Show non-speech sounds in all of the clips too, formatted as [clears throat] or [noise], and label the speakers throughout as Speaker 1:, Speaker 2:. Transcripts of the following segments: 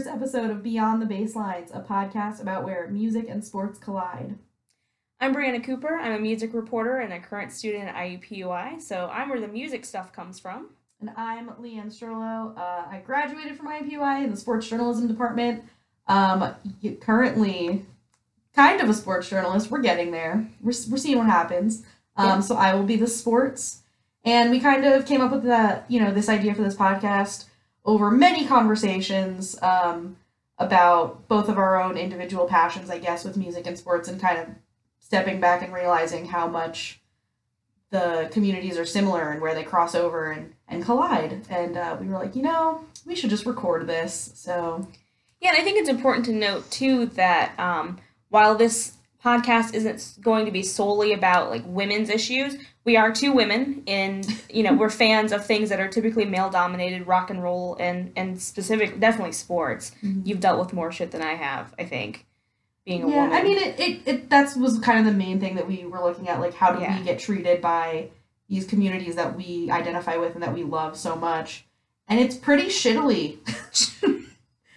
Speaker 1: first episode of Beyond the Baselines, a podcast about where music and sports collide.
Speaker 2: I'm Brianna Cooper. I'm a music reporter and a current student at IUPUI, so I'm where the music stuff comes from.
Speaker 1: And I'm Leanne Strollo. Uh, I graduated from IUPUI in the sports journalism department. Um, currently, kind of a sports journalist. We're getting there. We're, we're seeing what happens. Um, yeah. So I will be the sports. And we kind of came up with that, you know, this idea for this podcast over many conversations um, about both of our own individual passions, I guess, with music and sports, and kind of stepping back and realizing how much the communities are similar and where they cross over and, and collide. And uh, we were like, you know, we should just record this. So.
Speaker 2: Yeah, and I think it's important to note, too, that um, while this podcast isn't going to be solely about like women's issues. We are two women and you know [laughs] we're fans of things that are typically male dominated rock and roll and and specific definitely sports. Mm-hmm. you've dealt with more shit than i have i think being a
Speaker 1: yeah,
Speaker 2: woman.
Speaker 1: i mean it, it, it that was kind of the main thing that we were looking at like how do yeah. we get treated by these communities that we identify with and that we love so much. And it's pretty shittily. [laughs]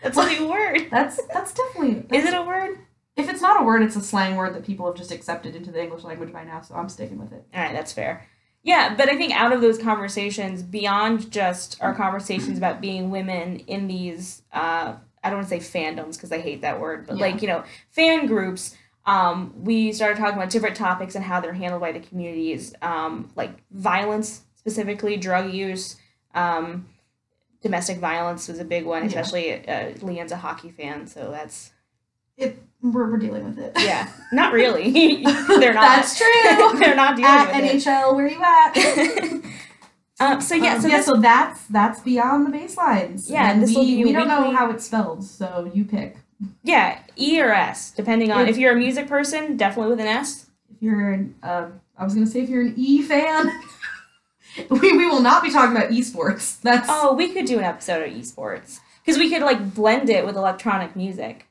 Speaker 2: That's a new word. [laughs]
Speaker 1: That's that's definitely that's,
Speaker 2: is it a word
Speaker 1: if it's not a word, it's a slang word that people have just accepted into the English language by now, so I'm sticking with it.
Speaker 2: All right, that's fair. Yeah, but I think out of those conversations, beyond just our conversations about being women in these, uh, I don't want to say fandoms because I hate that word, but yeah. like, you know, fan groups, um, we started talking about different topics and how they're handled by the communities, um, like violence specifically, drug use, um, domestic violence was a big one, especially yeah. uh, Leanne's a hockey fan, so that's.
Speaker 1: It we're, we're dealing with it.
Speaker 2: Yeah, [laughs] not really. [laughs] They're not.
Speaker 1: That's true. [laughs]
Speaker 2: They're not dealing with it.
Speaker 1: at
Speaker 2: with
Speaker 1: NHL,
Speaker 2: it.
Speaker 1: where you at?
Speaker 2: um, so yeah,
Speaker 1: um,
Speaker 2: so
Speaker 1: yeah,
Speaker 2: this,
Speaker 1: so that's that's beyond the baselines.
Speaker 2: Yeah,
Speaker 1: and
Speaker 2: this
Speaker 1: we,
Speaker 2: we
Speaker 1: don't know how it's spelled, so you pick.
Speaker 2: Yeah, E or S, depending on if, if you're a music person, definitely with an S.
Speaker 1: If you're an, uh, I was gonna say if you're an E fan. we, we will not be talking about esports. That's
Speaker 2: oh, we could do an episode of esports because we could like blend it with electronic music.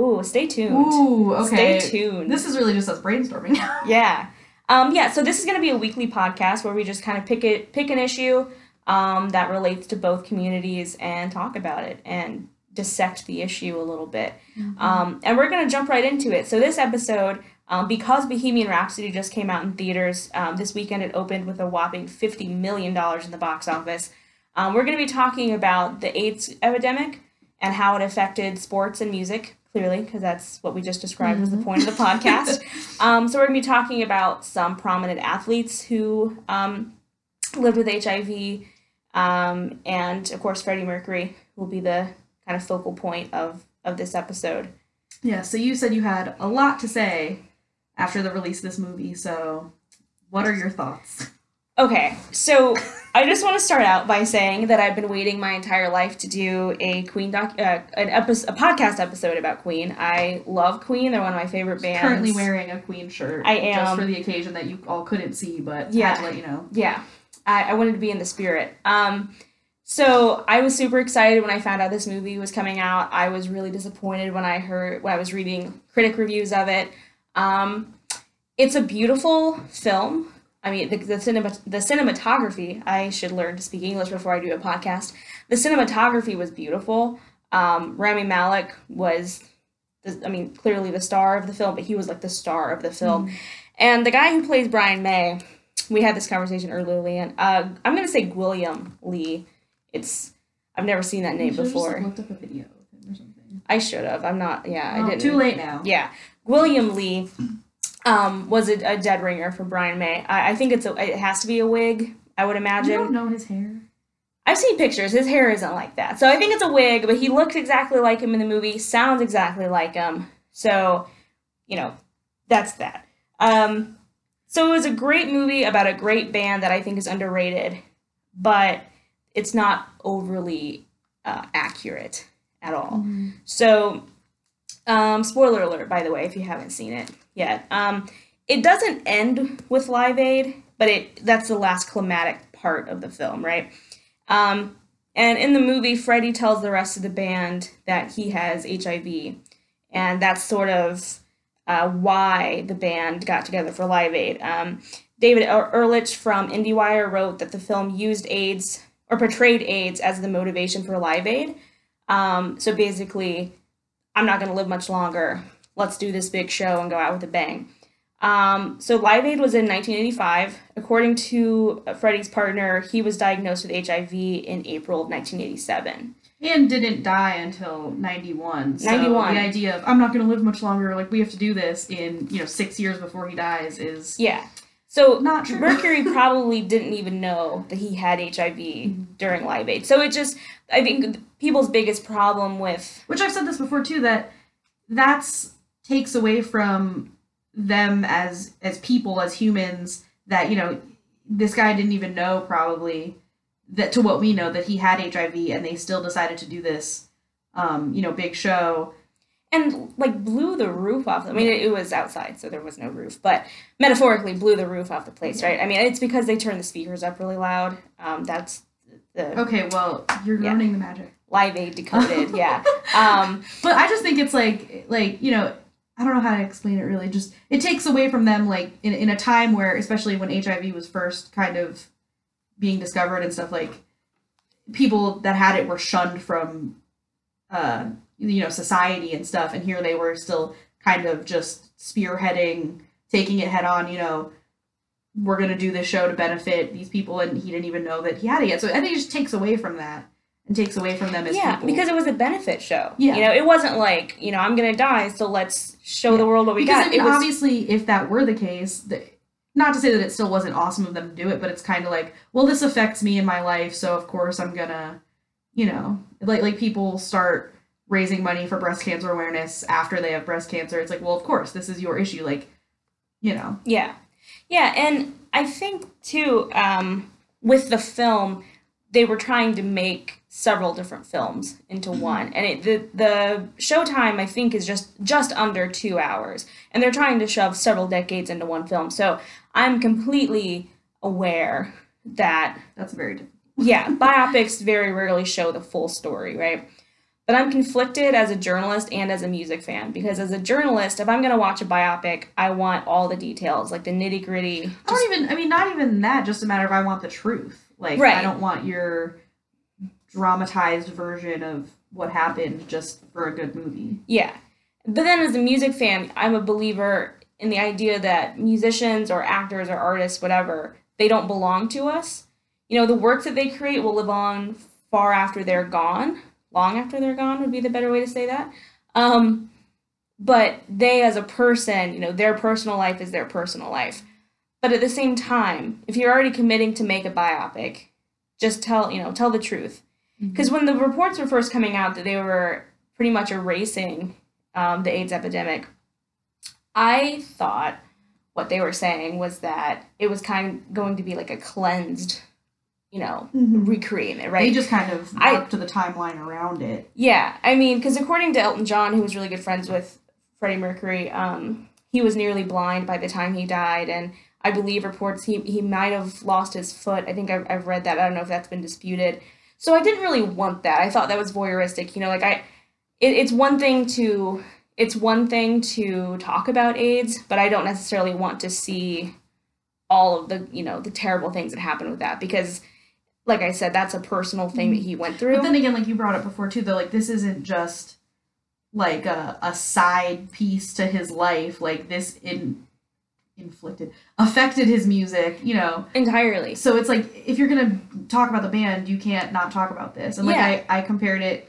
Speaker 2: Ooh, stay tuned.
Speaker 1: Ooh, okay.
Speaker 2: Stay tuned.
Speaker 1: This is really just us brainstorming. [laughs]
Speaker 2: yeah. Um, yeah, so this is going to be a weekly podcast where we just kind of pick it, pick an issue um, that relates to both communities and talk about it and dissect the issue a little bit. Mm-hmm. Um, and we're going to jump right into it. So this episode, um, because Bohemian Rhapsody just came out in theaters um, this weekend, it opened with a whopping fifty million dollars in the box office. Um, we're going to be talking about the AIDS epidemic and how it affected sports and music clearly, because that's what we just described mm-hmm. as the mm-hmm. point of the [laughs] podcast. um, so we're going to be talking about some prominent athletes who um, lived with HIV, um, and of course, Freddie Mercury will be the kind of focal point of of this episode.
Speaker 1: Yeah. So you said you had a lot to say after the release of this movie. So, what are your thoughts?
Speaker 2: Okay, so I just want to start out by saying that I've been waiting my entire life to do a Queen doc, uh, an episode, a podcast episode about Queen. I love Queen; they're one of my favorite bands.
Speaker 1: Currently wearing a Queen shirt.
Speaker 2: I am
Speaker 1: just for the occasion that you all couldn't see, but yeah, to let you know.
Speaker 2: Yeah, I, I wanted to be in the spirit. Um, so I was super excited when I found out this movie was coming out. I was really disappointed when I heard when I was reading critic reviews of it. Um, it's a beautiful film. I mean, the, the cinema, the cinematography. I should learn to speak English before I do a podcast. The cinematography was beautiful. Um, Rami Malek was, I mean, clearly the star of the film, but he was like the star of the film. Mm. And the guy who plays Brian May, we had this conversation earlier, and uh, I'm gonna say William Lee. It's I've never seen that name before.
Speaker 1: Just, like, looked up a video of him or something.
Speaker 2: I should have. I'm not. Yeah,
Speaker 1: I
Speaker 2: didn't.
Speaker 1: Too late now.
Speaker 2: Yeah, William Lee um, was a, a dead ringer for Brian May. I, I think it's a, it has to be a wig. I would imagine.
Speaker 1: You don't know his hair.
Speaker 2: I've seen pictures. His hair isn't like that, so I think it's a wig. But he looks exactly like him in the movie. Sounds exactly like him. So, you know, that's that. Um, so it was a great movie about a great band that I think is underrated, but it's not overly uh, accurate at all. Mm-hmm. So, um, spoiler alert, by the way, if you haven't seen it yet. Um, it doesn't end with Live Aid, but it that's the last climatic part of the film, right? Um, and in the movie, Freddie tells the rest of the band that he has HIV, and that's sort of uh, why the band got together for Live Aid. Um, David Ehrlich from IndieWire wrote that the film used AIDS or portrayed AIDS as the motivation for Live Aid. Um, so basically, I'm not going to live much longer. Let's do this big show and go out with a bang. Um, so Live Aid was in 1985. According to Freddie's partner, he was diagnosed with HIV in April of 1987.
Speaker 1: And didn't die until 91. So
Speaker 2: 91.
Speaker 1: The idea of, I'm not going to live much longer, like, we have to do this in, you know, six years before he dies is.
Speaker 2: Yeah. So
Speaker 1: Not true.
Speaker 2: Mercury probably didn't even know that he had HIV [laughs] during Live Aid. So it just, I think people's biggest problem with
Speaker 1: Which I've said this before too, that that's takes away from them as as people, as humans, that, you know, this guy didn't even know probably that to what we know that he had HIV and they still decided to do this um, you know, big show.
Speaker 2: and like blew the roof off. I mean, it, it was outside, so there was no roof, but metaphorically blew the roof off the place, right? I mean, it's because they turned the speakers up really loud. Um, that's the
Speaker 1: Okay, well, you're
Speaker 2: Yeah.
Speaker 1: learning the magic.
Speaker 2: Live Aid decoded, [laughs] yeah. Um,
Speaker 1: But I just think it's like like you know I don't know how to explain it really. Just it takes away from them like in in a time where especially when HIV was first kind of being discovered and stuff like people that had it were shunned from uh you know society and stuff and here they were still kind of just spearheading taking it head on you know we're going to do this show to benefit these people and he didn't even know that he had it yet so i think it just takes away from that and takes away from them as
Speaker 2: yeah,
Speaker 1: people
Speaker 2: because it was a benefit show.
Speaker 1: Yeah.
Speaker 2: You know, it wasn't like, you know, I'm going to die, so let's show the world what we
Speaker 1: because
Speaker 2: got.
Speaker 1: I mean,
Speaker 2: it was,
Speaker 1: obviously, if that were the case, the, not to say that it still wasn't awesome of them to do it, but it's kind of like, well, this affects me in my life, so of course I'm gonna, you know, like like people start raising money for breast cancer awareness after they have breast cancer. It's like, well, of course, this is your issue, like, you know,
Speaker 2: Yeah. Yeah, and I think too, um, with the film, they were trying to make several different films into one. And it, the the showtime I think is just just under 2 hours. And they're trying to shove several decades into one film. So I'm completely aware that
Speaker 1: that's very different.
Speaker 2: yeah, biopics very rarely show the full story, right? But I'm conflicted as a journalist and as a music fan because as a journalist, if I'm gonna watch a biopic, I want all the details, like the nitty gritty.
Speaker 1: I don't even. I mean, not even that. Just a matter of I want the truth. Like, I don't want your dramatized version of what happened just for a good movie.
Speaker 2: Yeah. But then as a music fan, I'm a believer in the idea that musicians or actors or artists, whatever, they don't belong to us. You know, the work that they create will live on far after they're gone. Long after they're gone would be the better way to say that. Um, but they, as a person, you know, their personal life is their personal life. But at the same time, if you're already committing to make a biopic, just tell, you know, tell the truth. Because when the reports were first coming out that they were pretty much erasing um, the AIDS epidemic, I thought what they were saying was that it was kind of going to be like a cleansed, you know, recreating it, right?
Speaker 1: They just kind of
Speaker 2: I-
Speaker 1: warped to the timeline around it.
Speaker 2: Yeah, I mean, because according to Elton John, who was really good friends with Freddie Mercury, um, he was nearly blind by the time he died, and I believe reports he he might have lost his foot. I think I've, I've read that. I don't know if that's been disputed. So I didn't really want that. I thought that was voyeuristic. You know, like I, it, it's one thing to it's one thing to talk about AIDS, but I don't necessarily want to see all of the you know the terrible things that happen with that because, like I said, that's a personal thing that mm-hmm. he went through.
Speaker 1: But then again, like you brought up before too, though, like this isn't just like a, a side piece to his life. Like this in inflicted affected his music, you know.
Speaker 2: entirely.
Speaker 1: So it's like if you're gonna talk about the band, you can't not talk about this. And like
Speaker 2: Yeah.
Speaker 1: I, I compared it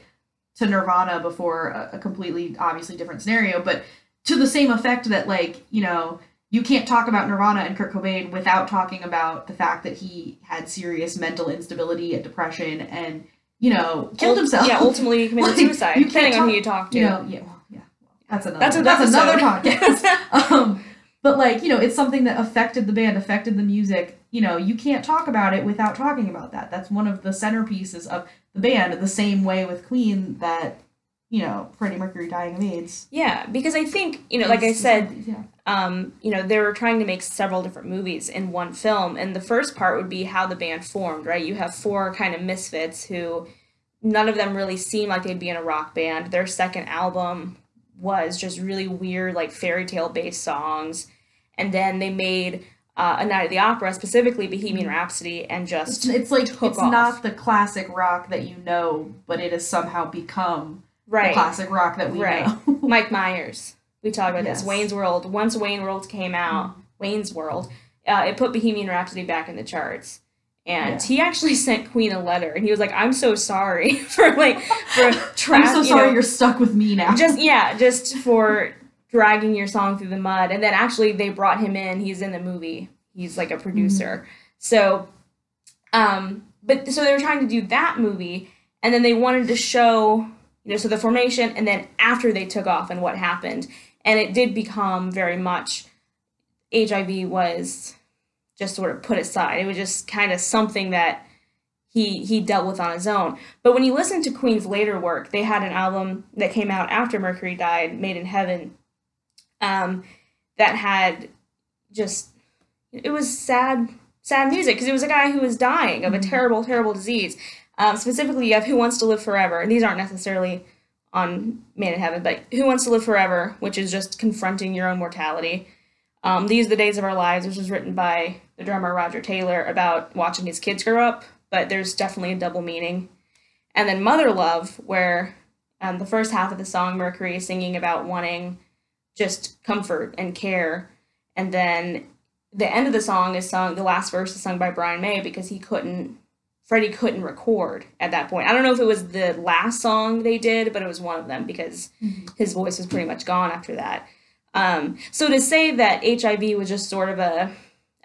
Speaker 1: to Nirvana before a, a completely obviously different scenario, but to the same effect that like, you know, you can't talk about Nirvana and Kurt Cobain without talking about the fact that he had serious mental instability and depression and, you know, killed himself.
Speaker 2: Yeah, ultimately committed [laughs]
Speaker 1: Like,
Speaker 2: suicide,
Speaker 1: you can't
Speaker 2: depending on
Speaker 1: talk-
Speaker 2: who you talk to.
Speaker 1: you know, yeah, well, yeah, well, that's another
Speaker 2: That's
Speaker 1: that's,
Speaker 2: another
Speaker 1: another podcast. [laughs] um, but like you know, it's something that affected the band, affected the music. You know, you can't talk about it without talking about that. That's one of the centerpieces of the band. The same way with Queen that you know Freddie Mercury dying of AIDS.
Speaker 2: yeah, because I think you know, like I said,
Speaker 1: yeah.
Speaker 2: um, you know, they were trying to make several different movies in one film, and the first part would be how the band formed. Right, you have four kind of misfits who none of them really seem like they'd be in a rock band. Their second album was just really weird, like fairy tale based songs, and then they made uh, A Night at the Opera, specifically Bohemian Rhapsody, and just
Speaker 1: it's like
Speaker 2: took
Speaker 1: it's
Speaker 2: off.
Speaker 1: not the classic rock that you know, but it has somehow become
Speaker 2: right.
Speaker 1: classic rock that we
Speaker 2: Right.
Speaker 1: know. [laughs]
Speaker 2: Mike Myers. We talked about
Speaker 1: Yes.
Speaker 2: this. Wayne's World. Once Wayne World came out, Wayne's World, uh, it put Bohemian Rhapsody back in the charts. And
Speaker 1: Yeah.
Speaker 2: he actually [laughs] sent Queen a letter, and he was like, "I'm so sorry [laughs] for like for tra-
Speaker 1: I'm so
Speaker 2: you
Speaker 1: sorry
Speaker 2: know,
Speaker 1: you're stuck with me now.
Speaker 2: just yeah, just for dragging your song through the mud." And then actually they brought him in. He's in the movie. He's like a producer. So, um, but so they were trying to do that movie, and then they wanted to show you know so the formation, and then after they took off and what happened, and it did become very much HIV was just sort of put aside. It was just kind of something that he he dealt with on his own. But when you listen to Queen's later work, they had an album that came out after Mercury died, Made in Heaven, um, that had just it was sad sad music because it was a guy who was dying of a
Speaker 1: Mhm.
Speaker 2: terrible terrible disease. Um, specifically, you have Who Wants to Live Forever, and these aren't necessarily on Made in Heaven, but Who Wants to Live Forever, which is just confronting your own mortality. Um, These are the Days of Our Lives, which was written by the drummer Roger Taylor about watching his kids grow up, but there's definitely a double meaning. And then Mother Love, where um, the first half of the song, Mercury is singing about wanting just comfort and care. And then the end of the song is sung, the last verse is sung by Brian May because he couldn't, Freddie couldn't record at that point. I don't know if it was the last song they did, but it was one of them because
Speaker 1: Mhm.
Speaker 2: his voice was pretty much gone after that. Um, so to say that HIV was just sort of a,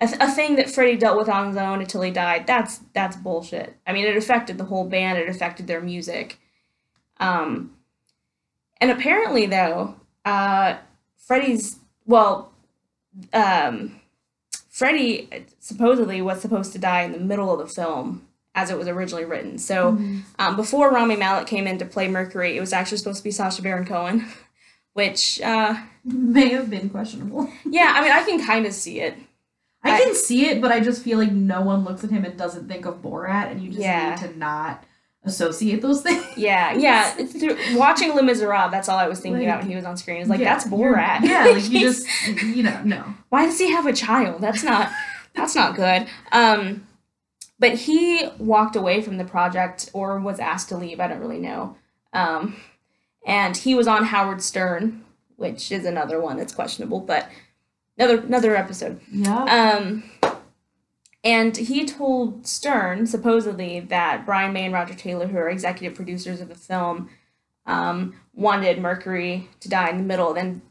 Speaker 2: a a thing that Freddie dealt with on his own until he died, that's that's bullshit. I mean, it affected the whole band. It affected their music. Um, and apparently, though, uh, Freddie's well, um, Freddie supposedly was supposed to die in the middle of the film as it was originally written. So
Speaker 1: Mhm.
Speaker 2: um, before Rami Malek came in to play Mercury, it was actually supposed to be Sacha Baron Cohen, [laughs] which, uh, [laughs]
Speaker 1: may have been questionable.
Speaker 2: yeah, I mean, I can kind of see it.
Speaker 1: I
Speaker 2: I-
Speaker 1: can see it, but I just feel like no one looks at him and doesn't think of Borat, and you just
Speaker 2: Yeah.
Speaker 1: need to not associate those [laughs] things.
Speaker 2: Yeah, yeah. Through, watching Les Miserables, that's all I was thinking
Speaker 1: Like,
Speaker 2: about when he was on screen. It's like,
Speaker 1: Yeah,
Speaker 2: that's Borat.
Speaker 1: Yeah, like you just, you know, no.
Speaker 2: why does he have a child? That's not that's not good. Um, but he walked away from the project or was asked to leave. I don't really know. Um, and he was on Howard Stern, which is another one that's questionable, but another another episode.
Speaker 1: Yeah.
Speaker 2: Um, and he told Stern supposedly that Brian May and Roger Taylor, who are executive producers of the film, um, wanted Mercury to die in the middle, then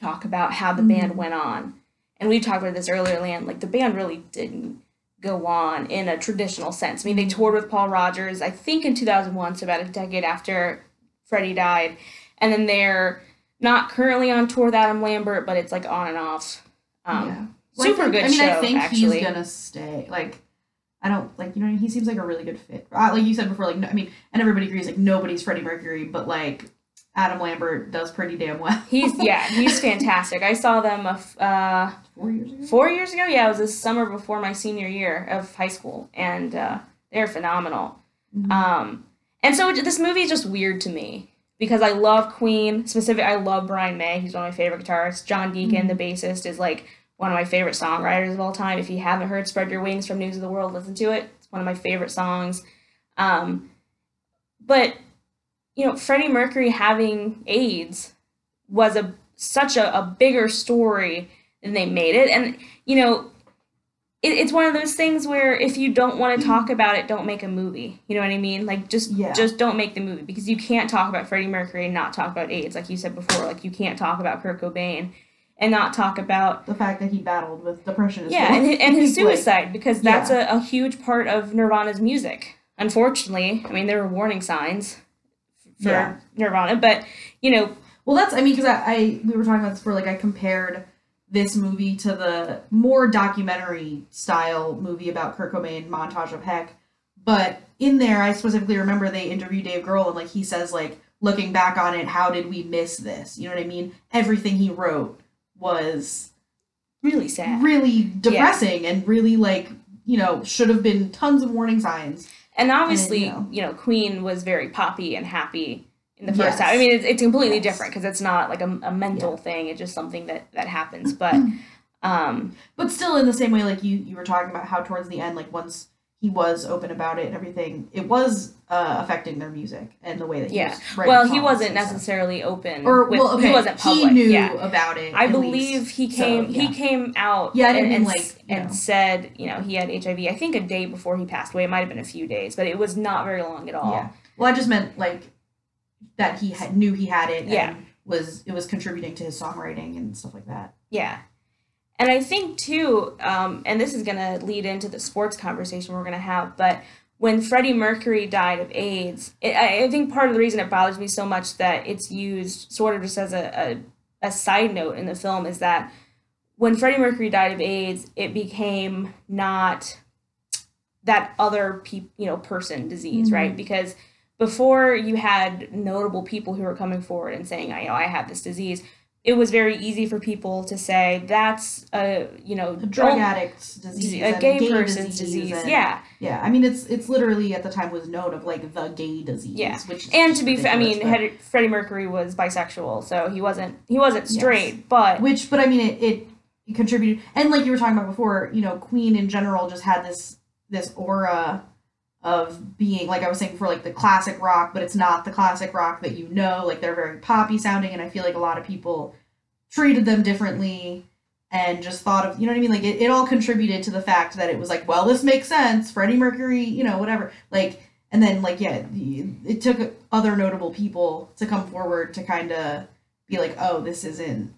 Speaker 2: talk about how the band
Speaker 1: Mhm.
Speaker 2: went on. And we talked about this earlier, Land. Like the band really didn't go on in a traditional sense. I mean, they toured with Paul Rodgers, I think in 2001, so about a decade after Freddie died, and then they're not currently on tour with Adam Lambert, but it's like on and off. Um,
Speaker 1: yeah. Well, I
Speaker 2: super
Speaker 1: think-
Speaker 2: good
Speaker 1: I mean,
Speaker 2: show,
Speaker 1: I think
Speaker 2: actually.
Speaker 1: he's gonna stay. Like, I don't like you know he seems like a really good fit. Uh, like you said before, like no, I mean, and everybody agrees like nobody's Freddie Mercury, but like Adam Lambert does pretty damn well.
Speaker 2: He's yeah, he's [laughs] fantastic. I saw them a uh,
Speaker 1: four years ago.
Speaker 2: four years ago. Yeah, it was the summer before my senior year of high school, and uh, they're phenomenal.
Speaker 1: Mhm.
Speaker 2: Um, and so it- this movie is just weird to me because I love Queen. Specific, I love Brian May. He's one of my favorite guitarists. John Deacon, the bassist, is like one of my favorite songwriters of all time. If you haven't heard "Spread Your Wings" from News of the World, listen to it. It's one of my favorite songs. Um, but you know, Freddie Mercury having AIDS was a such a, a bigger story than they made it, and you know, it, it's one of those things where if you don't want to talk about it, don't make a movie. You know what I mean? Like just
Speaker 1: Yeah.
Speaker 2: just don't make the movie because you can't talk about Freddie Mercury and not talk about AIDS, like you said before. Like you can't talk about Kurt Cobain and not talk about
Speaker 1: the fact that he battled with depression. As
Speaker 2: yeah,
Speaker 1: well.
Speaker 2: and, and his [laughs]
Speaker 1: Like,
Speaker 2: suicide because that's a, a huge part of Nirvana's music. Unfortunately, I mean there were warning signs for
Speaker 1: Yeah.
Speaker 2: Nirvana, but you know,
Speaker 1: Well, that's I mean because I, I we were talking about this before. Like I compared this movie to the more documentary style movie about Kurt Cobain, Montage of Heck. But in there, I specifically remember they interviewed Dave Grohl and like he says like looking back on it, how did we miss this? You know what I mean? Everything he wrote was
Speaker 2: really sad.
Speaker 1: really depressing and really like you know should have been tons of warning signs.
Speaker 2: And obviously,
Speaker 1: you know.
Speaker 2: you know, Queen was very poppy and happy in the first
Speaker 1: Yes.
Speaker 2: half. I mean, it's, it's completely
Speaker 1: Yes.
Speaker 2: different because it's not like a, a mental thing. It's just something that that happens. But [clears throat] Um,
Speaker 1: But still, in the same way, like you you were talking about how towards the end, like once he was open about it and everything, it was uh, affecting their music and the way that he
Speaker 2: Yeah. well, he wasn't
Speaker 1: and stuff.
Speaker 2: necessarily open.
Speaker 1: Or
Speaker 2: with,
Speaker 1: well, okay,
Speaker 2: he wasn't public.
Speaker 1: He knew
Speaker 2: yeah.
Speaker 1: about it.
Speaker 2: I believe
Speaker 1: least.
Speaker 2: he
Speaker 1: So,
Speaker 2: came.
Speaker 1: yeah.
Speaker 2: He came out.
Speaker 1: Yeah,
Speaker 2: and, and,
Speaker 1: like,
Speaker 2: and
Speaker 1: know.
Speaker 2: said, you know, he had HIV. I think a day before he passed away. It might have been a few days, but it was not very long at all.
Speaker 1: Yeah. Well, I just meant like that he had, knew he had it.
Speaker 2: Yeah.
Speaker 1: And was it was contributing to his songwriting and stuff like that.
Speaker 2: Yeah. And I think too, um, and this is going to lead into the sports conversation we're going to have, but when Freddie Mercury died of AIDS, it, I, I think part of the reason it bothers me so much that it's used sort of just as a, a, a side note in the film is that when Freddie Mercury died of AIDS, it became not that other pe- you know person disease,
Speaker 1: Mhm.
Speaker 2: right? Because before you had notable people who were coming forward and saying, you know, I have this disease, it was very easy for people to say that's a you know
Speaker 1: A drug addict's disease,
Speaker 2: a
Speaker 1: and
Speaker 2: gay, person's
Speaker 1: disease,
Speaker 2: disease.
Speaker 1: and-
Speaker 2: yeah,
Speaker 1: Yeah, I mean it's it's literally at the time was known of like the gay disease.
Speaker 2: Yeah.
Speaker 1: Which
Speaker 2: and to be fair, I mean, Freddie Mercury was bisexual, so he wasn't he wasn't straight,
Speaker 1: but-
Speaker 2: but
Speaker 1: which but I mean it, it it contributed and like you were talking about before, you know, Queen in general just had this this aura of being like I was saying for like the classic rock, but it's not the classic rock that you know. Like they're very poppy sounding, and I feel like a lot of people treated them differently and just thought of you know what I mean. Like it, it all contributed to the fact that it was like, well, this makes sense. Freddie Mercury, you know, whatever. Like and then like yeah, it took other notable people to come forward to kind of be like, oh, this isn't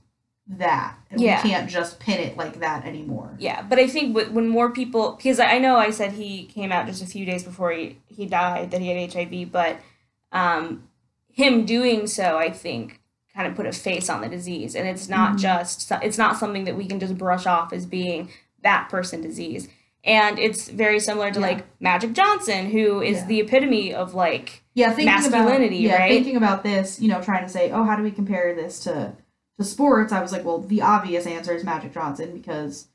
Speaker 1: that. And
Speaker 2: Yeah.
Speaker 1: we can't just pin it like that anymore.
Speaker 2: yeah. But I think when more people, because I know I said he came out just a few days before he he died that he had HIV, but um, him doing so, I think, kind of put a face on the disease, and it's not
Speaker 1: Mhm.
Speaker 2: just it's not something that we can just brush off as being that person disease. And it's very similar to
Speaker 1: Yeah.
Speaker 2: like Magic Johnson, who is
Speaker 1: Yeah.
Speaker 2: the epitome of like
Speaker 1: yeah, thinking
Speaker 2: masculinity,
Speaker 1: about, yeah,
Speaker 2: right?
Speaker 1: Thinking about this, you know, trying to say, oh, how do we compare this to to sports? I was like, well, the obvious answer is Magic Johnson because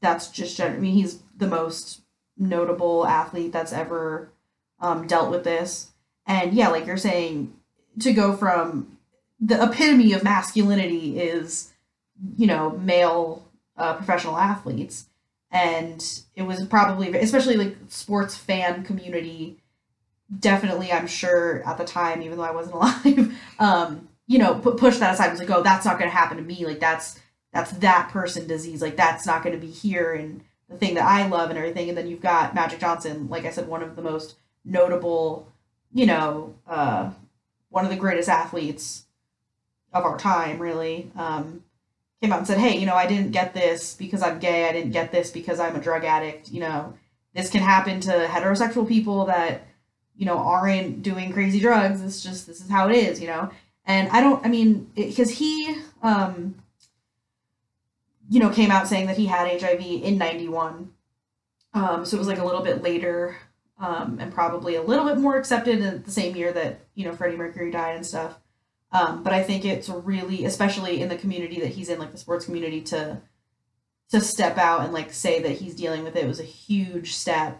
Speaker 1: that's just gen- I mean, he's the most notable athlete that's ever um, dealt with this, and yeah, like you're saying, to go from the epitome of masculinity is, you know, male uh, professional athletes. And it was probably, especially like sports fan community, definitely i'm sure at the time even though i wasn't [laughs] alive um you know pu- push that aside it was like oh that's not going to happen to me. Like that's that's that person disease. Like that's not going to be here and the thing that i love and everything. And then you've got magic johnson like i said one of the most notable you know uh one of the greatest athletes of our time really. Um came out and said hey you know i didn't get this because i'm gay. I didn't get this because i'm a drug addict. You know this can happen to heterosexual people that you know aren't doing crazy drugs. It's just this is how it is you know and i don't i mean because he um you know came out saying that he had hiv in 91 um so it was like a little bit later um and probably a little bit more accepted in the same year that you know freddie mercury died and stuff. Um but i think it's really especially in the community that he's in like the sports community to to step out and like say that he's dealing with it was a huge step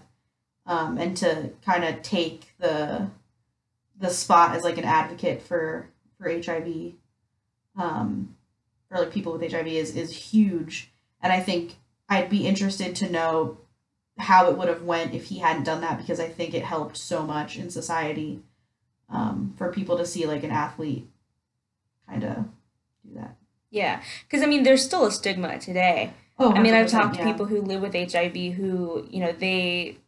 Speaker 1: um, and to kind of take the the spot as like an advocate for for HIV um, or like people with HIV is is huge and I think I'd be interested to know how it would have went if he hadn't done that because I think it helped so much in society um, for people to see like an athlete kind of do that.
Speaker 2: yeah. Because I mean, there's still a stigma today.
Speaker 1: Oh,
Speaker 2: I mean, I've talked to
Speaker 1: yeah.
Speaker 2: people who live with HIV who, you know, they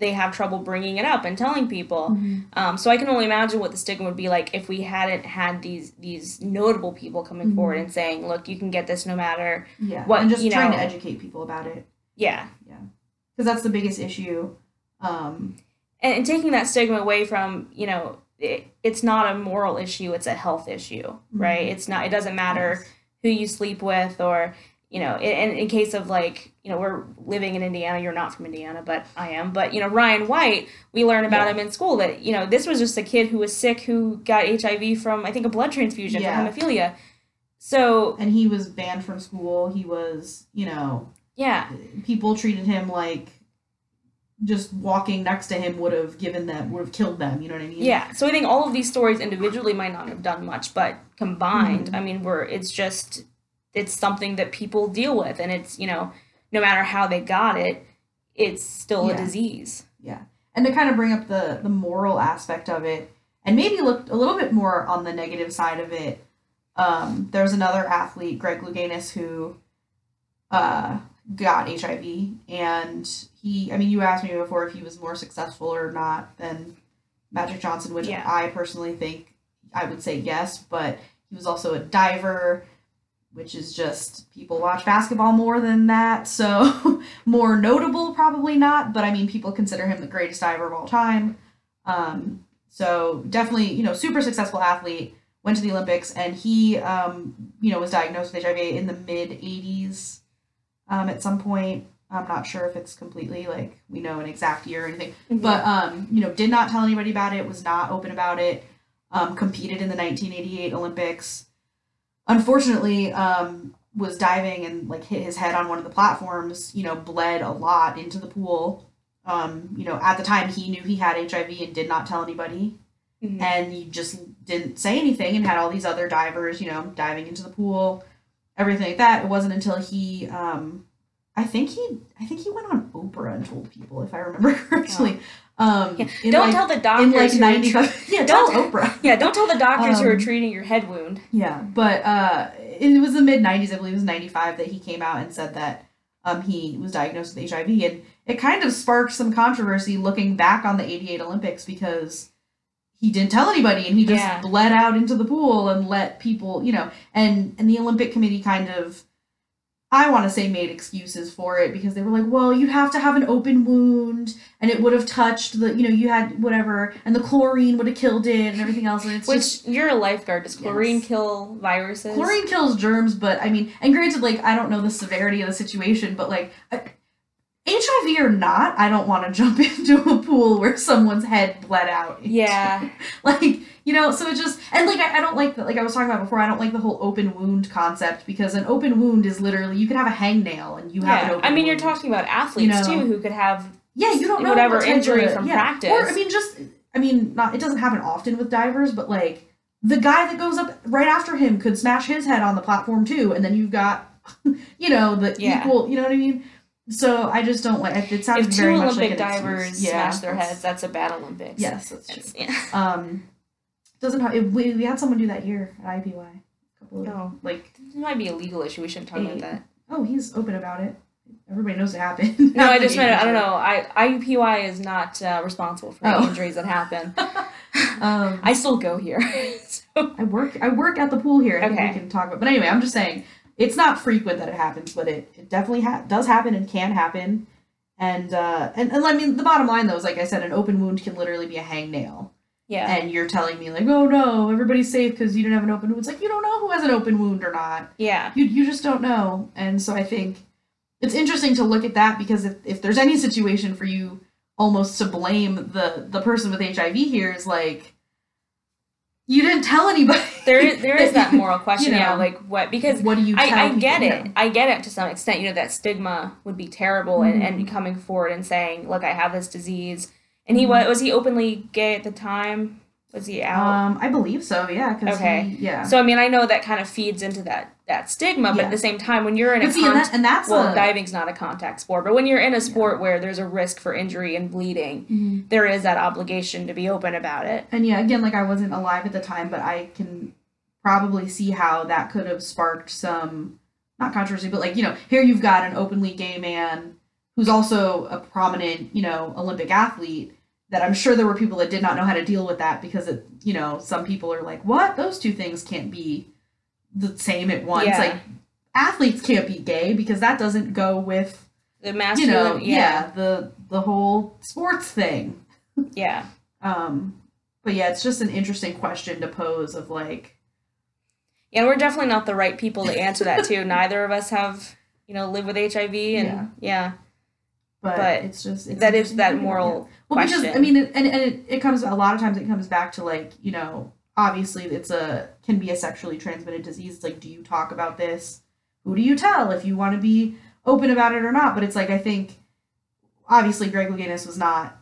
Speaker 2: they have trouble bringing it up and telling people.
Speaker 1: Mhm.
Speaker 2: Um, so I can only imagine what the stigma would be like if we hadn't had these these notable people coming
Speaker 1: Mhm.
Speaker 2: forward and saying, "Look, you can get this no matter."
Speaker 1: Yeah,
Speaker 2: what,
Speaker 1: and just
Speaker 2: you
Speaker 1: trying
Speaker 2: know-
Speaker 1: to educate people about it.
Speaker 2: Yeah, yeah,
Speaker 1: because that's the biggest issue. Um,
Speaker 2: and, and taking that stigma away from you know, it, it's not a moral issue; it's a health issue, right?
Speaker 1: Mhm.
Speaker 2: It's not. It doesn't matter
Speaker 1: yes.
Speaker 2: who you sleep with or you know in, in case of like you know we're living in indiana you're not from indiana but i am but you know ryan white we learn about
Speaker 1: Yeah.
Speaker 2: him in school that you know this was just a kid who was sick who got hiv from i think a blood transfusion
Speaker 1: Yeah.
Speaker 2: for hemophilia so
Speaker 1: and he was banned from school. He was, you know,
Speaker 2: yeah
Speaker 1: people treated him like just walking next to him would have given them would have killed them. You know what I mean?
Speaker 2: yeah so i think all of these stories individually might not have done much but combined
Speaker 1: Mhm.
Speaker 2: i mean we're it's just it's something that people deal with and it's you know no matter how they got it it's still
Speaker 1: Yeah.
Speaker 2: a disease Yeah.
Speaker 1: and to kind of bring up the the moral aspect of it and maybe look a little bit more on the negative side of it um, there was another athlete greg louganis who uh, got hiv and he i mean you asked me before if he was more successful or not than magic johnson which
Speaker 2: Yeah.
Speaker 1: i personally think i would say yes but he was also a diver which is just people watch basketball more than that so [laughs] more notable probably not but i mean people consider him the greatest diver of all time. Um, so definitely you know super successful athlete went to the olympics and he um, you know was diagnosed with hiv in the mid 80s um, at some point. I'm not sure if it's completely like we know an exact year or anything but um, you know did not tell anybody about it was not open about it um, competed in the 1988 olympics unfortunately um, was diving and like hit his head on one of the platforms you know bled a lot into the pool. Um, you know at the time he knew he had hiv and did not tell anybody.
Speaker 2: Mhm.
Speaker 1: and he just didn't say anything and had all these other divers you know diving into the pool everything like that. It wasn't until he um, i think he i think he went on oprah and told people if i remember [laughs] correctly um,
Speaker 2: Yeah, don't
Speaker 1: like,
Speaker 2: tell the
Speaker 1: in
Speaker 2: doctors
Speaker 1: like
Speaker 2: who are
Speaker 1: 95 [laughs] yeah
Speaker 2: Don't-
Speaker 1: oprah [laughs]
Speaker 2: yeah don't tell the doctors who are
Speaker 1: Um,
Speaker 2: treating your head wound
Speaker 1: yeah, but uh, it was the mid '90s, I believe it was '95, that he came out and said that um, he was diagnosed with HIV, and it kind of sparked some controversy looking back on the '88 Olympics because he didn't tell anybody, and he just
Speaker 2: Yeah.
Speaker 1: bled out into the pool and let people, you know, and and the Olympic Committee kind of. I want to say made excuses for it because they were like, well, you'd have to have an open wound and it would have touched the, you know, you had whatever, and the chlorine would have killed it and everything else. And it's
Speaker 2: which
Speaker 1: just,
Speaker 2: you're a lifeguard does chlorine
Speaker 1: Yes.
Speaker 2: kill viruses
Speaker 1: Chlorine kills germs, but I mean, and granted, like I don't know the severity of the situation, but like I- HIV or not, I don't want to jump [laughs] into a pool where someone's head bled out.
Speaker 2: yeah [laughs]
Speaker 1: like you know, so it just and like I, I don't like the, like I was talking about before. I don't like the whole open wound concept because an open wound is literally you could have a hangnail and you have an
Speaker 2: yeah
Speaker 1: open.
Speaker 2: i mean you're talking about athletes
Speaker 1: know.
Speaker 2: too who could have
Speaker 1: Yeah, you don't know
Speaker 2: whatever injury from
Speaker 1: yeah.
Speaker 2: practice.
Speaker 1: Or I mean, just I mean, not it doesn't happen often with divers, but like the guy that goes up right after him could smash his head on the platform too, and then you've got, [laughs] you know, the
Speaker 2: Yeah.
Speaker 1: equal. You know what I mean? So I just don't like. It sounds
Speaker 2: if two
Speaker 1: very much
Speaker 2: olympic
Speaker 1: like
Speaker 2: divers.
Speaker 1: Yeah,
Speaker 2: smash their heads that's a bad olympics
Speaker 1: Yes, that's true.
Speaker 2: Yeah. [laughs]
Speaker 1: Um, doesn't ha- it, we we had someone do that here at IPY. A couple of
Speaker 2: No.
Speaker 1: like
Speaker 2: It might be a legal issue. We shouldn't talk about that.
Speaker 1: oh he's open about it. Everybody knows it happened.
Speaker 2: No, I [laughs] just meant I don't know. I IUPUI is not uh, responsible for any
Speaker 1: Oh.
Speaker 2: injuries that happen. [laughs]
Speaker 1: Um,
Speaker 2: I still go here. so,
Speaker 1: I work I work at the pool here. I
Speaker 2: Okay.
Speaker 1: think we can talk about. But anyway, I'm just saying it's not frequent that it happens, but it, it definitely ha- does happen and can happen. And uh and, and I mean the bottom line though is like I said, an open wound can literally be a hangnail.
Speaker 2: yeah.
Speaker 1: And you're telling me like, oh no, everybody's safe because you didn't have an open wound. It's like you don't know who has an open wound or not.
Speaker 2: Yeah.
Speaker 1: You you just don't know. And so I think it's interesting to look at that because if, if there's any situation for you almost to blame the the person with HIV here is like you didn't tell anybody.
Speaker 2: There is [laughs] there is that moral question,
Speaker 1: You
Speaker 2: yeah, like what because
Speaker 1: what do you tell
Speaker 2: I, I
Speaker 1: people?
Speaker 2: get
Speaker 1: You
Speaker 2: it.
Speaker 1: know?
Speaker 2: I get it to some extent. You know, that stigma would be terrible and,
Speaker 1: Mhm.
Speaker 2: and coming forward and saying, Look, I have this disease. And he
Speaker 1: Mhm.
Speaker 2: was was he openly gay at the time? Was he out?
Speaker 1: Um, I believe so. Yeah.
Speaker 2: Okay.
Speaker 1: He, yeah.
Speaker 2: so I mean I know that kind of feeds into that that stigma, but
Speaker 1: Yeah.
Speaker 2: at the same time when you're in a
Speaker 1: but see, and, that, and that's
Speaker 2: well,
Speaker 1: a,
Speaker 2: diving's not a contact sport, but when you're in a sport where there's a risk for injury and bleeding,
Speaker 1: Mhm.
Speaker 2: there is that obligation to be open about it.
Speaker 1: And yeah, again, like I wasn't alive at the time, but I can probably see how that could have sparked some not controversy, but like you know, here you've got an openly gay man who's also a prominent, you know, Olympic athlete. That I'm sure there were people that did not know how to deal with that because it, you know, some people are like, "What? Those two things can't be the same at once."
Speaker 2: Yeah.
Speaker 1: Like athletes can't be gay because that doesn't go with
Speaker 2: The
Speaker 1: you
Speaker 2: masculine,
Speaker 1: know,
Speaker 2: yeah,
Speaker 1: yeah, the the whole sports thing. [laughs]
Speaker 2: yeah,
Speaker 1: Um, but yeah, it's just an interesting question to pose of like,
Speaker 2: yeah. We're definitely not the right people to answer that too. Neither of us have, you know, live with HIV, and
Speaker 1: Yeah.
Speaker 2: yeah,
Speaker 1: but,
Speaker 2: But
Speaker 1: it's just it's
Speaker 2: that is that
Speaker 1: to think about,
Speaker 2: moral
Speaker 1: yeah. Well, because I mean, it, and and it, it comes a lot of times it comes back to like you know, obviously it's a can be a sexually transmitted disease. It's like, do you talk about this? Who do you tell if you want to be open about it or not? But it's like I think obviously Greg Louganis was not.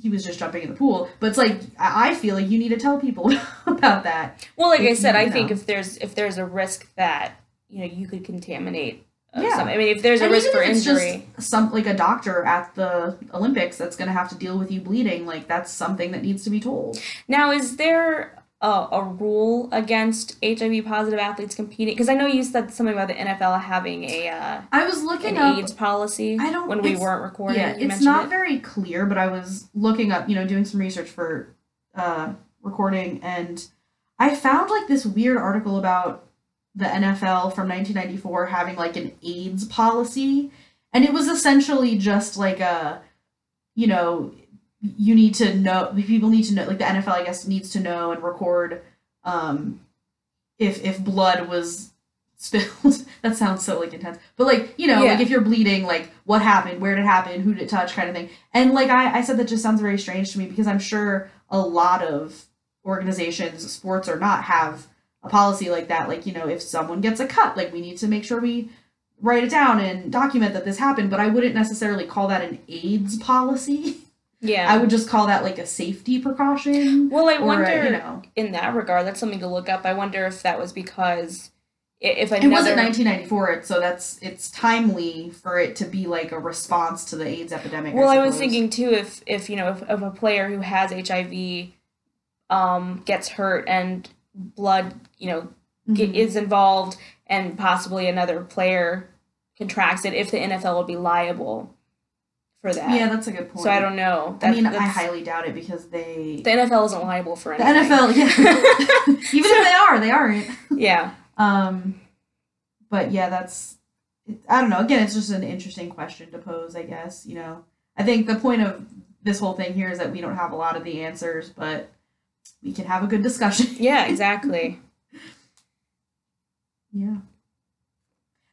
Speaker 1: He was just jumping in the pool, but it's like I feel like you need to tell people [laughs] about that.
Speaker 2: Well, like I said, I think if there's if there's a risk that you know you could contaminate.
Speaker 1: Yeah.
Speaker 2: some- I mean, if there's a
Speaker 1: And
Speaker 2: risk for injury,
Speaker 1: some like a doctor at the Olympics that's going to have to deal with you bleeding, like that's something that needs to be told.
Speaker 2: now is there a, a rule against HIV positive athletes competing? Because I know you said something about the NFL having a uh,
Speaker 1: I was looking up.
Speaker 2: AIDS policy
Speaker 1: I don't-
Speaker 2: when we weren't recording.
Speaker 1: yeah, it's not
Speaker 2: it.
Speaker 1: very clear, but I was looking up, you know, doing some research for uh, recording, and I found like this weird article about the NFL from 1994 having like an AIDS policy, and it was essentially just like a, you know, you need to know people need to know like the NFL I guess needs to know and record um if if blood was spilled. [laughs] That sounds so like intense. But like you know
Speaker 2: Yeah.
Speaker 1: like if you're bleeding like what happened where did it happen who did it touch kind of thing. And like I, I said that just sounds very strange to me because i'm sure a lot of organizations sports or not have a policy like that like you know if someone gets a cut like we need to make sure we write it down and document that this happened but i wouldn't necessarily call that an aids policy
Speaker 2: Yeah.
Speaker 1: i would just call that like a safety precaution
Speaker 2: well, I wonder
Speaker 1: a, you know
Speaker 2: in that regard. That's something to look up. I wonder if that was because i- if
Speaker 1: It wasn't 1994, so that's it's timely for it to be like a response to the AIDS epidemic.
Speaker 2: Well, I, was thinking too if if you know if, if a player who has HIV um gets hurt and blood you know ge-
Speaker 1: Mhm.
Speaker 2: is involved and possibly another player contracts it if the NFL would be liable for that.
Speaker 1: yeah, that's a good point.
Speaker 2: So I don't know.
Speaker 1: I mean, I highly doubt it because they
Speaker 2: the NFL isn't liable for
Speaker 1: the
Speaker 2: anything.
Speaker 1: NFL, yeah. [laughs] [laughs] Even if they are, they aren't.
Speaker 2: yeah. [laughs]
Speaker 1: Um, but yeah, that's I don't know. Again, it's just an interesting question to pose. I guess you know. I think the point of this whole thing here is that we don't have a lot of the answers, but we can have a good discussion. [laughs]
Speaker 2: Yeah, exactly.
Speaker 1: Yeah.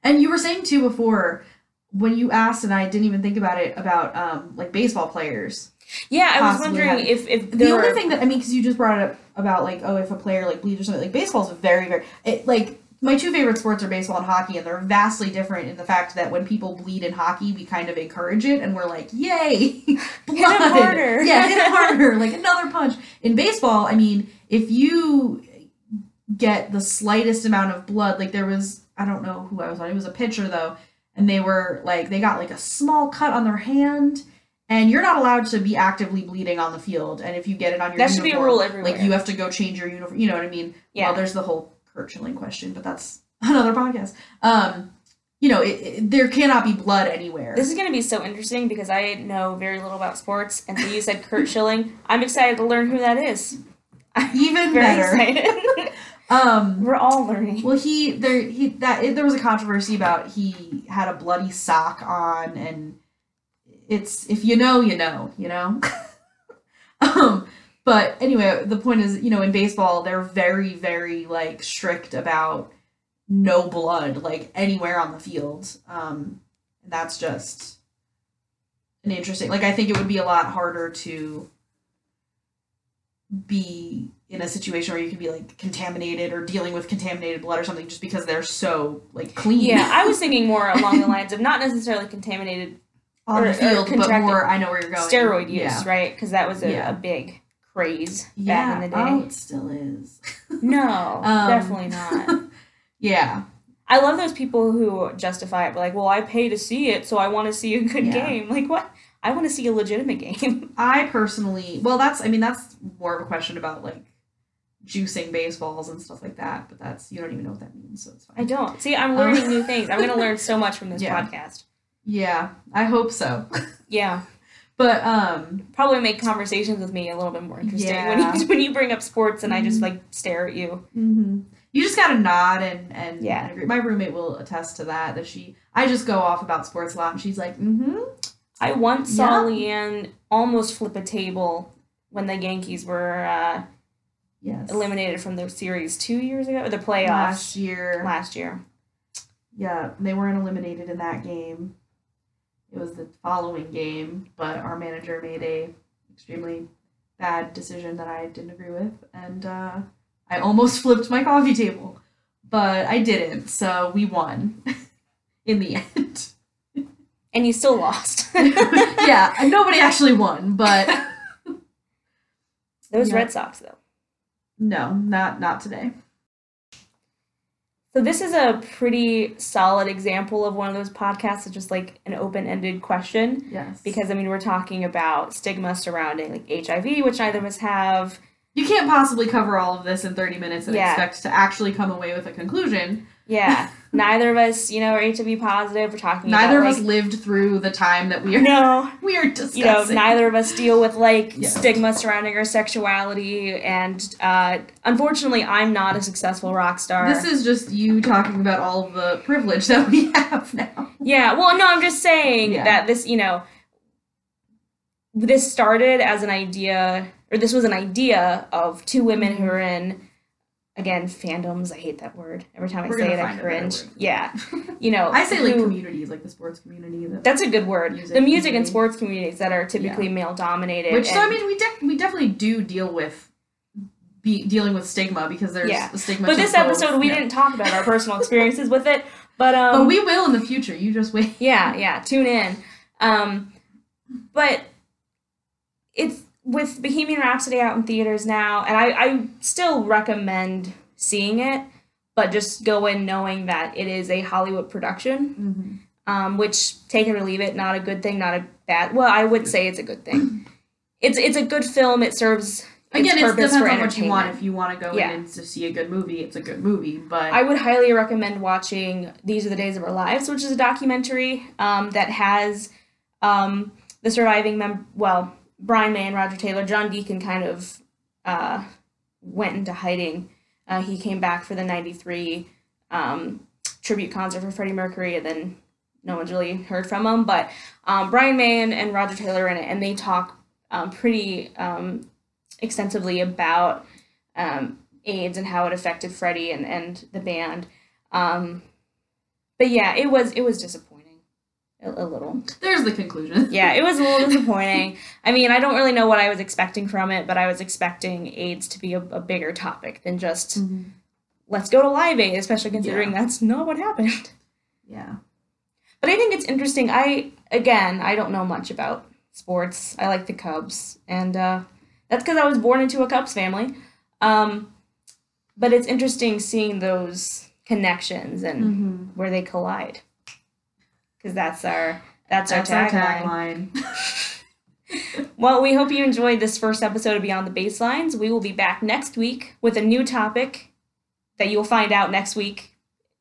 Speaker 1: And you were saying too before when you asked, and I didn't even think about it about um like baseball players.
Speaker 2: Yeah, I was wondering
Speaker 1: had-
Speaker 2: if if
Speaker 1: The only
Speaker 2: were,
Speaker 1: thing that I mean, because you just brought it up about like oh if a player like bleeds or something like baseball's very very it like my two favorite sports are baseball and hockey, and they're vastly different in the fact that when people bleed in hockey, we kind of encourage it, and we're like, "Yay, [laughs] blood!
Speaker 2: harder."
Speaker 1: yeah, hit him [laughs] harder, like another punch." In baseball, I mean, if you get the slightest amount of blood, like there was, I don't know who I was on, it was a pitcher though, and they were like, they got like a small cut on their hand. And you're not allowed to be actively bleeding on the field. And if you get it on your
Speaker 2: That should be a rule everywhere.
Speaker 1: Like you have to go change your uniform. You know what I mean?
Speaker 2: Yeah.
Speaker 1: Well, there's the whole Curt Schilling question, but that's [laughs] another podcast. Um, you know, it, it- there cannot be blood anywhere.
Speaker 2: This is going to be so interesting because I know very little about sports, and so you said Curt Schilling. I'm excited to learn who that is.
Speaker 1: Even
Speaker 2: Very
Speaker 1: better. [laughs] Um,
Speaker 2: We're all learning.
Speaker 1: well, he there he that it, there was a controversy about he had a bloody sock on, and it's if you know, you know, you know. [laughs] um, but anyway, the point is, you know, in baseball, they're very, very like strict about no blood like anywhere on the field. Um, and that's just an interesting. Like, I think it would be a lot harder to be in a situation where you could be like contaminated or dealing with contaminated blood or something just because they're so like clean.
Speaker 2: Yeah, I was [laughs] thinking more along the lines of not necessarily contaminated
Speaker 1: on
Speaker 2: or-
Speaker 1: the
Speaker 2: or
Speaker 1: field, but more. I know where you're going.
Speaker 2: steroid use,
Speaker 1: Yeah.
Speaker 2: right? Because that was a,
Speaker 1: Yeah.
Speaker 2: a big craze
Speaker 1: Yeah.
Speaker 2: back in the day.
Speaker 1: Oh, it still is. [laughs]
Speaker 2: No,
Speaker 1: Um,
Speaker 2: definitely [laughs] not.
Speaker 1: yeah.
Speaker 2: I love those people who justify it, but like, well, I pay to see it, so I want to see a good
Speaker 1: Yeah.
Speaker 2: game. Like, what? I want to see a legitimate [laughs] game.
Speaker 1: I personally, well, that's. I mean, that's more of a question about like juicing baseballs and stuff like that. But that's you don't even know what that means, so it's fine.
Speaker 2: I don't. See, I'm
Speaker 1: Um,
Speaker 2: learning new things. I'm going to learn so much from this
Speaker 1: Yeah.
Speaker 2: podcast.
Speaker 1: Yeah, I hope so.
Speaker 2: Yeah.
Speaker 1: But um,
Speaker 2: Probably make conversations with me a little bit more interesting when
Speaker 1: Yeah.
Speaker 2: you [laughs] when you bring up sports and I just
Speaker 1: Mhm.
Speaker 2: like stare at you.
Speaker 1: you just gotta nod and and
Speaker 2: Yeah.
Speaker 1: agree. My roommate will attest to that. That she, I just go off about sports a lot, and she's like, mm-hmm.
Speaker 2: I once saw
Speaker 1: Yeah.
Speaker 2: Leanne almost flip a table when the Yankees were uh,
Speaker 1: Yes.
Speaker 2: eliminated from the series two years ago, or the playoffs
Speaker 1: last year.
Speaker 2: last year.
Speaker 1: Yeah, they weren't eliminated in that game. It was the following game, but our manager made a extremely bad decision that I didn't agree with, and uh, I almost [laughs] flipped my coffee table, but I didn't. So we won [laughs] in the end. [laughs]
Speaker 2: And you still lost.
Speaker 1: yeah, nobody actually won, but
Speaker 2: Those
Speaker 1: Yeah.
Speaker 2: Red Sox, though.
Speaker 1: no, not not today.
Speaker 2: So this is a pretty solid example of one of those podcasts that's just like an open-ended question
Speaker 1: Yes.
Speaker 2: because I mean we're talking about stigma surrounding like HIV, which neither of us have.
Speaker 1: you can't possibly cover all of this in 30 minutes and
Speaker 2: Yeah.
Speaker 1: expect to actually come away with a conclusion.
Speaker 2: Yeah, [laughs] neither of us, you know, are HIV positive. We're talking
Speaker 1: Neither of
Speaker 2: about
Speaker 1: us lived through the time that we are
Speaker 2: no, [laughs]
Speaker 1: we are discussing.
Speaker 2: you know, neither of us deal with like
Speaker 1: Yeah.
Speaker 2: stigma surrounding our sexuality, and uh, unfortunately, I'm not a successful rock star.
Speaker 1: This is just you talking about all of the privilege that we [laughs] have now.
Speaker 2: Yeah, well, no, I'm just saying
Speaker 1: Yeah.
Speaker 2: that this, you know, this started as an idea, or this was an idea of two women
Speaker 1: Mm-hmm.
Speaker 2: who are in, again, fandoms. I hate that word. Every time I
Speaker 1: We're
Speaker 2: say it, I
Speaker 1: find a better
Speaker 2: cringe. Yeah, you know, [laughs]
Speaker 1: I say like
Speaker 2: who-
Speaker 1: communities, like the sports community. That,
Speaker 2: That's a good word.
Speaker 1: Music
Speaker 2: the music and sports communities that are typically male dominated.
Speaker 1: which so I mean we de- we definitely do deal with be dealing with stigma because there's
Speaker 2: Yeah.
Speaker 1: a stigma.
Speaker 2: but this
Speaker 1: both.
Speaker 2: episode we
Speaker 1: Yeah.
Speaker 2: didn't talk about our personal [laughs] experiences with it. [laughs] But um,
Speaker 1: But we will in the future. You just wait.
Speaker 2: Yeah, yeah, tune in. Um, but it's with Bohemian Rhapsody out in theaters now, and I, I still recommend seeing it, but just go in knowing that it is a Hollywood production, um, which take it or leave it, not a good thing, not a bad. Well, I would say it's a good thing. [clears throat] It's it's a good film. It serves
Speaker 1: Again, it depends on what you want. If you want to go
Speaker 2: Yeah.
Speaker 1: in and to see a good movie, it's a good movie. But
Speaker 2: I would highly recommend watching These Are the Days of Our Lives, which is a documentary um, that has um, the surviving mem well, Brian May and Roger Taylor. John Deacon kind of uh, went into hiding. Uh, he came back for the 93 um, tribute concert for Freddie Mercury, and then no one's really heard from him. But um, Brian May and, and Roger Taylor in it, and they talk um, pretty um, extensively about um, AIDS and how it affected Freddie and, and the band. Um, but yeah, it was it was disappointing, a, little.
Speaker 1: there's the conclusion.
Speaker 2: Yeah, it was a little [laughs] disappointing. I mean, I don't really know what I was expecting from it, but I was expecting AIDS to be a, a bigger topic than just
Speaker 1: Mhm.
Speaker 2: let's go to Live Aid, especially considering
Speaker 1: Yeah.
Speaker 2: that's not what happened.
Speaker 1: Yeah.
Speaker 2: But I think it's interesting. I again, I don't know much about sports. I like the Cubs, and uh, that's because I was born into a Cubs family. Um, but it's interesting seeing those connections and
Speaker 1: Mm-hmm.
Speaker 2: where they collide, because that's our that's,
Speaker 1: That's
Speaker 2: our tagline. [laughs] Well, we hope you enjoyed this first episode of Beyond the Baselines. We will be back next week with a new topic that you'll find out next week.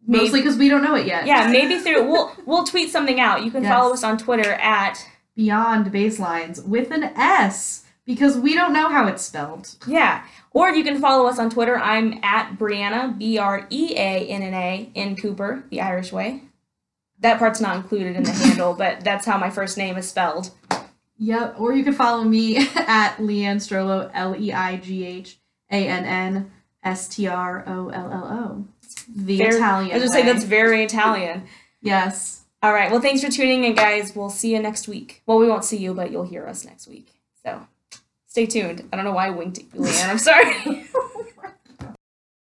Speaker 2: Maybe-
Speaker 1: Mostly because we don't know it yet.
Speaker 2: yeah, maybe [laughs] through we'll we'll tweet something out. You can
Speaker 1: Yes.
Speaker 2: follow us on Twitter at
Speaker 1: Beyond baselines with an S because we don't know how it's spelled.
Speaker 2: Yeah. Or you can follow us on Twitter. I'm at Breanna, B R E A N N A, in Cooper, the Irish way. That part's not included in the handle, but that's how my first name is spelled.
Speaker 1: Yep. Or you can follow me [laughs] at Leighann Strollo, L E I G H A N N S T R O L L O. The
Speaker 2: Very-
Speaker 1: Italian.
Speaker 2: I was just
Speaker 1: saying
Speaker 2: that's very Italian.
Speaker 1: Yes.
Speaker 2: All right. Well, thanks for tuning in, guys. We'll see you next week. Well, we won't see you, but you'll hear us next week. So stay tuned. I don't know why I winked at you, Leighann. I'm sorry. [laughs]